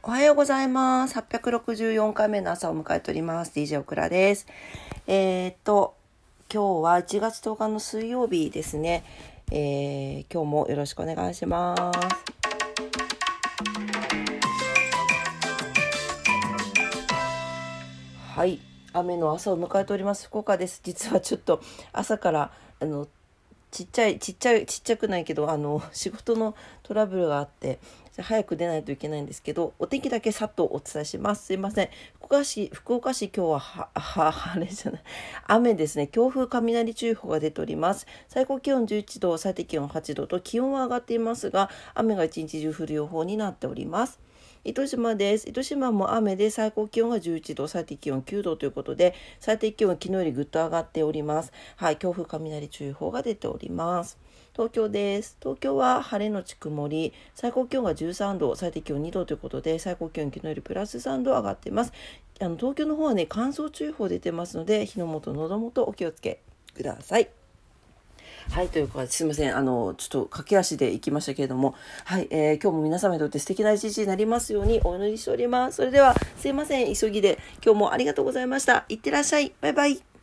おはようございます。864回目の朝を迎えております。DJ オクラです。えー、っと、今日は1月10日の水曜日ですね。えー、今日もよろしくお願いします。はい。雨の朝を迎えております。福岡です。実はちょっと朝から、あの、ちっちゃいちっちゃいちっちゃくないけどあの 仕事のトラブルがあって早く出ないといけないんですけどお天気だけさっとお伝えします。すいません。福岡市福岡市今日ははは晴れじゃない。雨ですね。強風雷注意報が出ております。最高気温11度最低気温8度と気温は上がっていますが雨が一日中降る予報になっております。糸島です。糸島も雨で最高気温が11度、最低気温9度ということで、最低気温は昨日よりぐっと上がっております。はい、強風雷注意報が出ております。東京です。東京は晴れのち曇り、最高気温が13度、最低気温2度ということで、最高気温昨日よりプラス3度上がっています。あの東京の方はね、乾燥注意報出てますので、火の元、喉元お気をつけください。はい、というかすいません。あの、ちょっと駆け足で行きましたけれども、はい、えー、今日も皆様にとって素敵な一日になりますようにお祈りしております。それでは、すいません。急ぎで、今日もありがとうございました。いってらっしゃい。バイバイ。